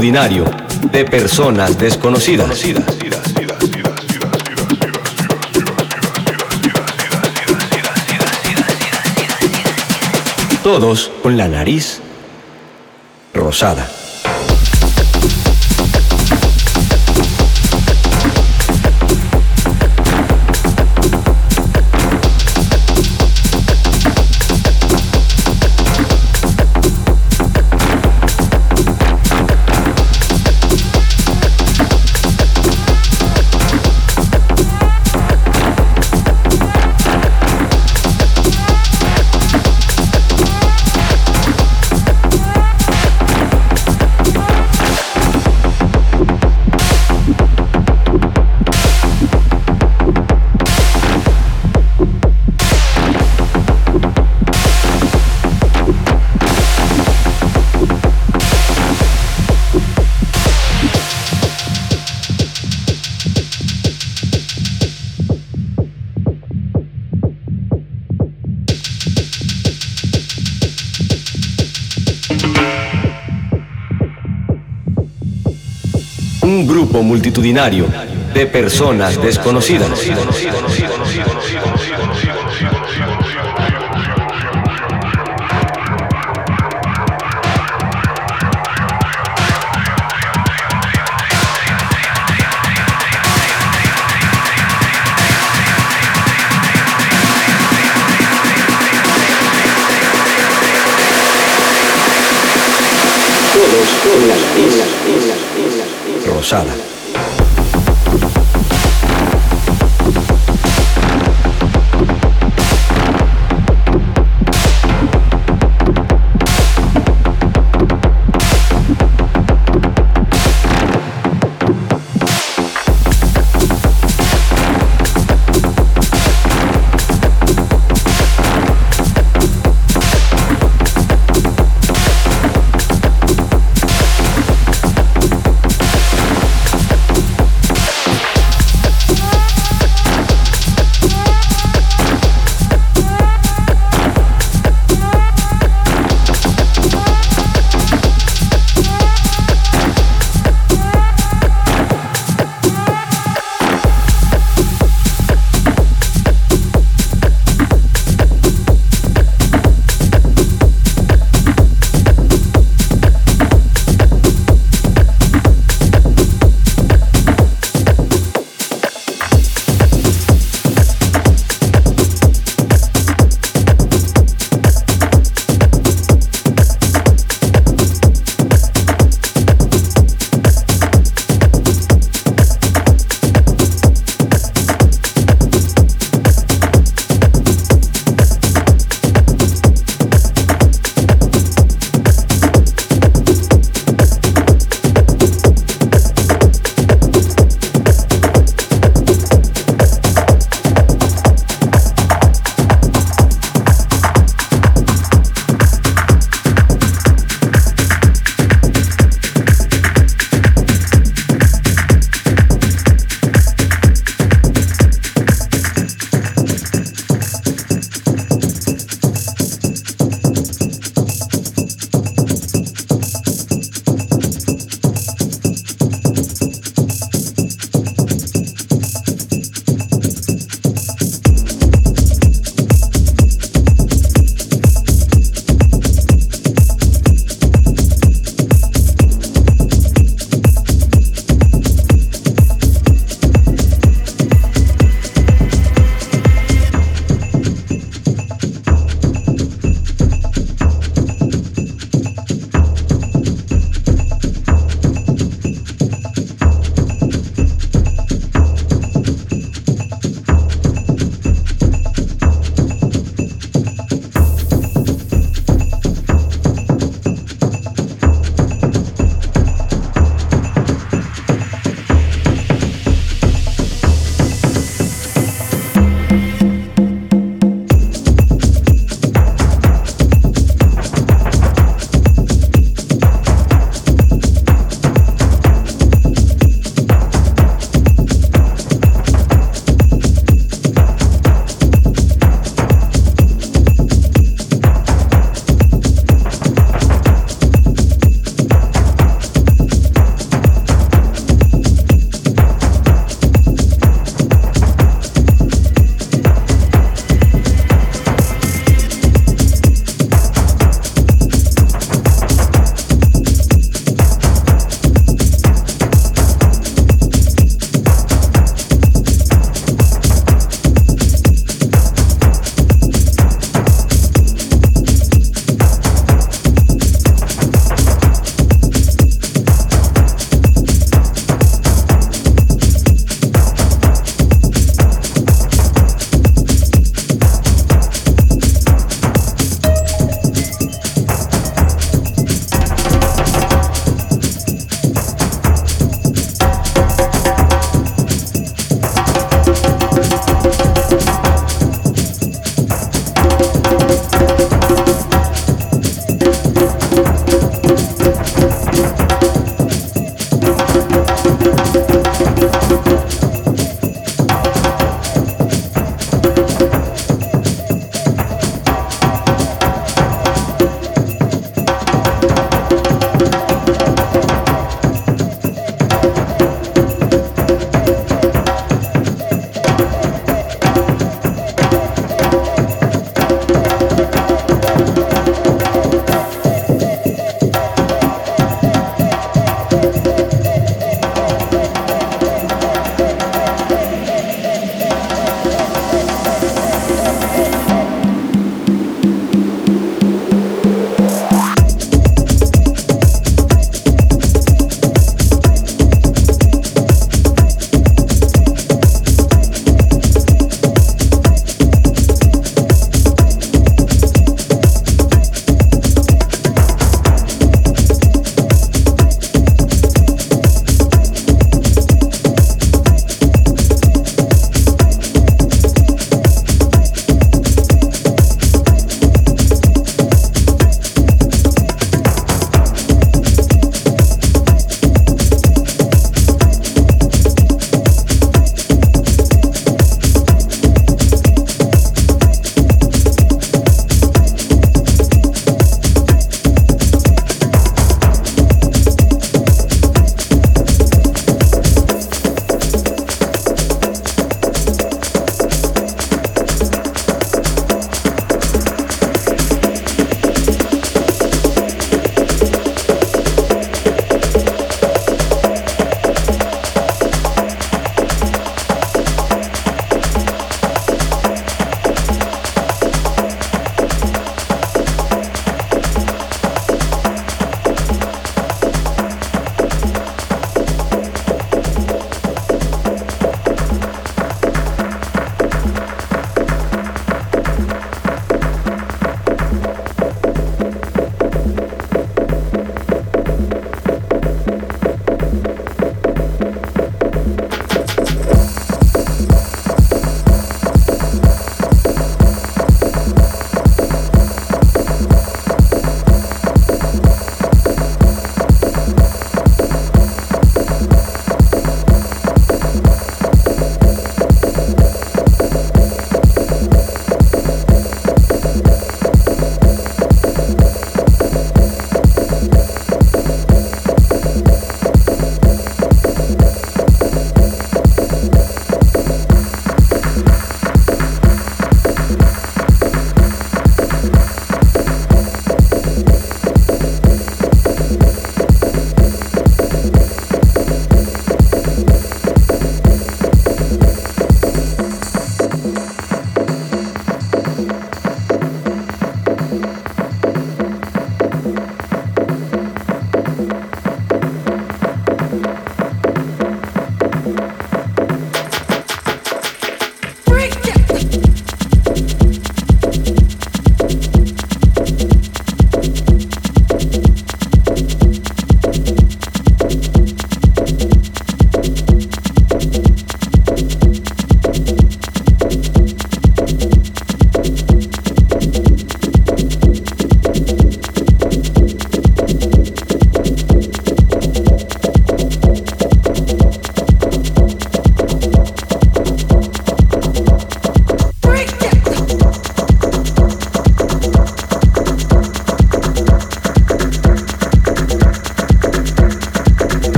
de personas desconocidas. Todos con la nariz rosada. Multitudinario de personas desconocidas.